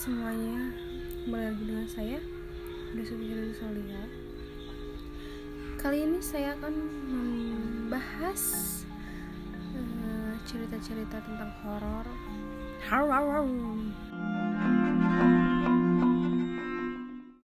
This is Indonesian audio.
semuanya Kembali lagi dengan saya. Udah Solia Kali ini saya akan membahas eh, Cerita-cerita tentang horor. Horor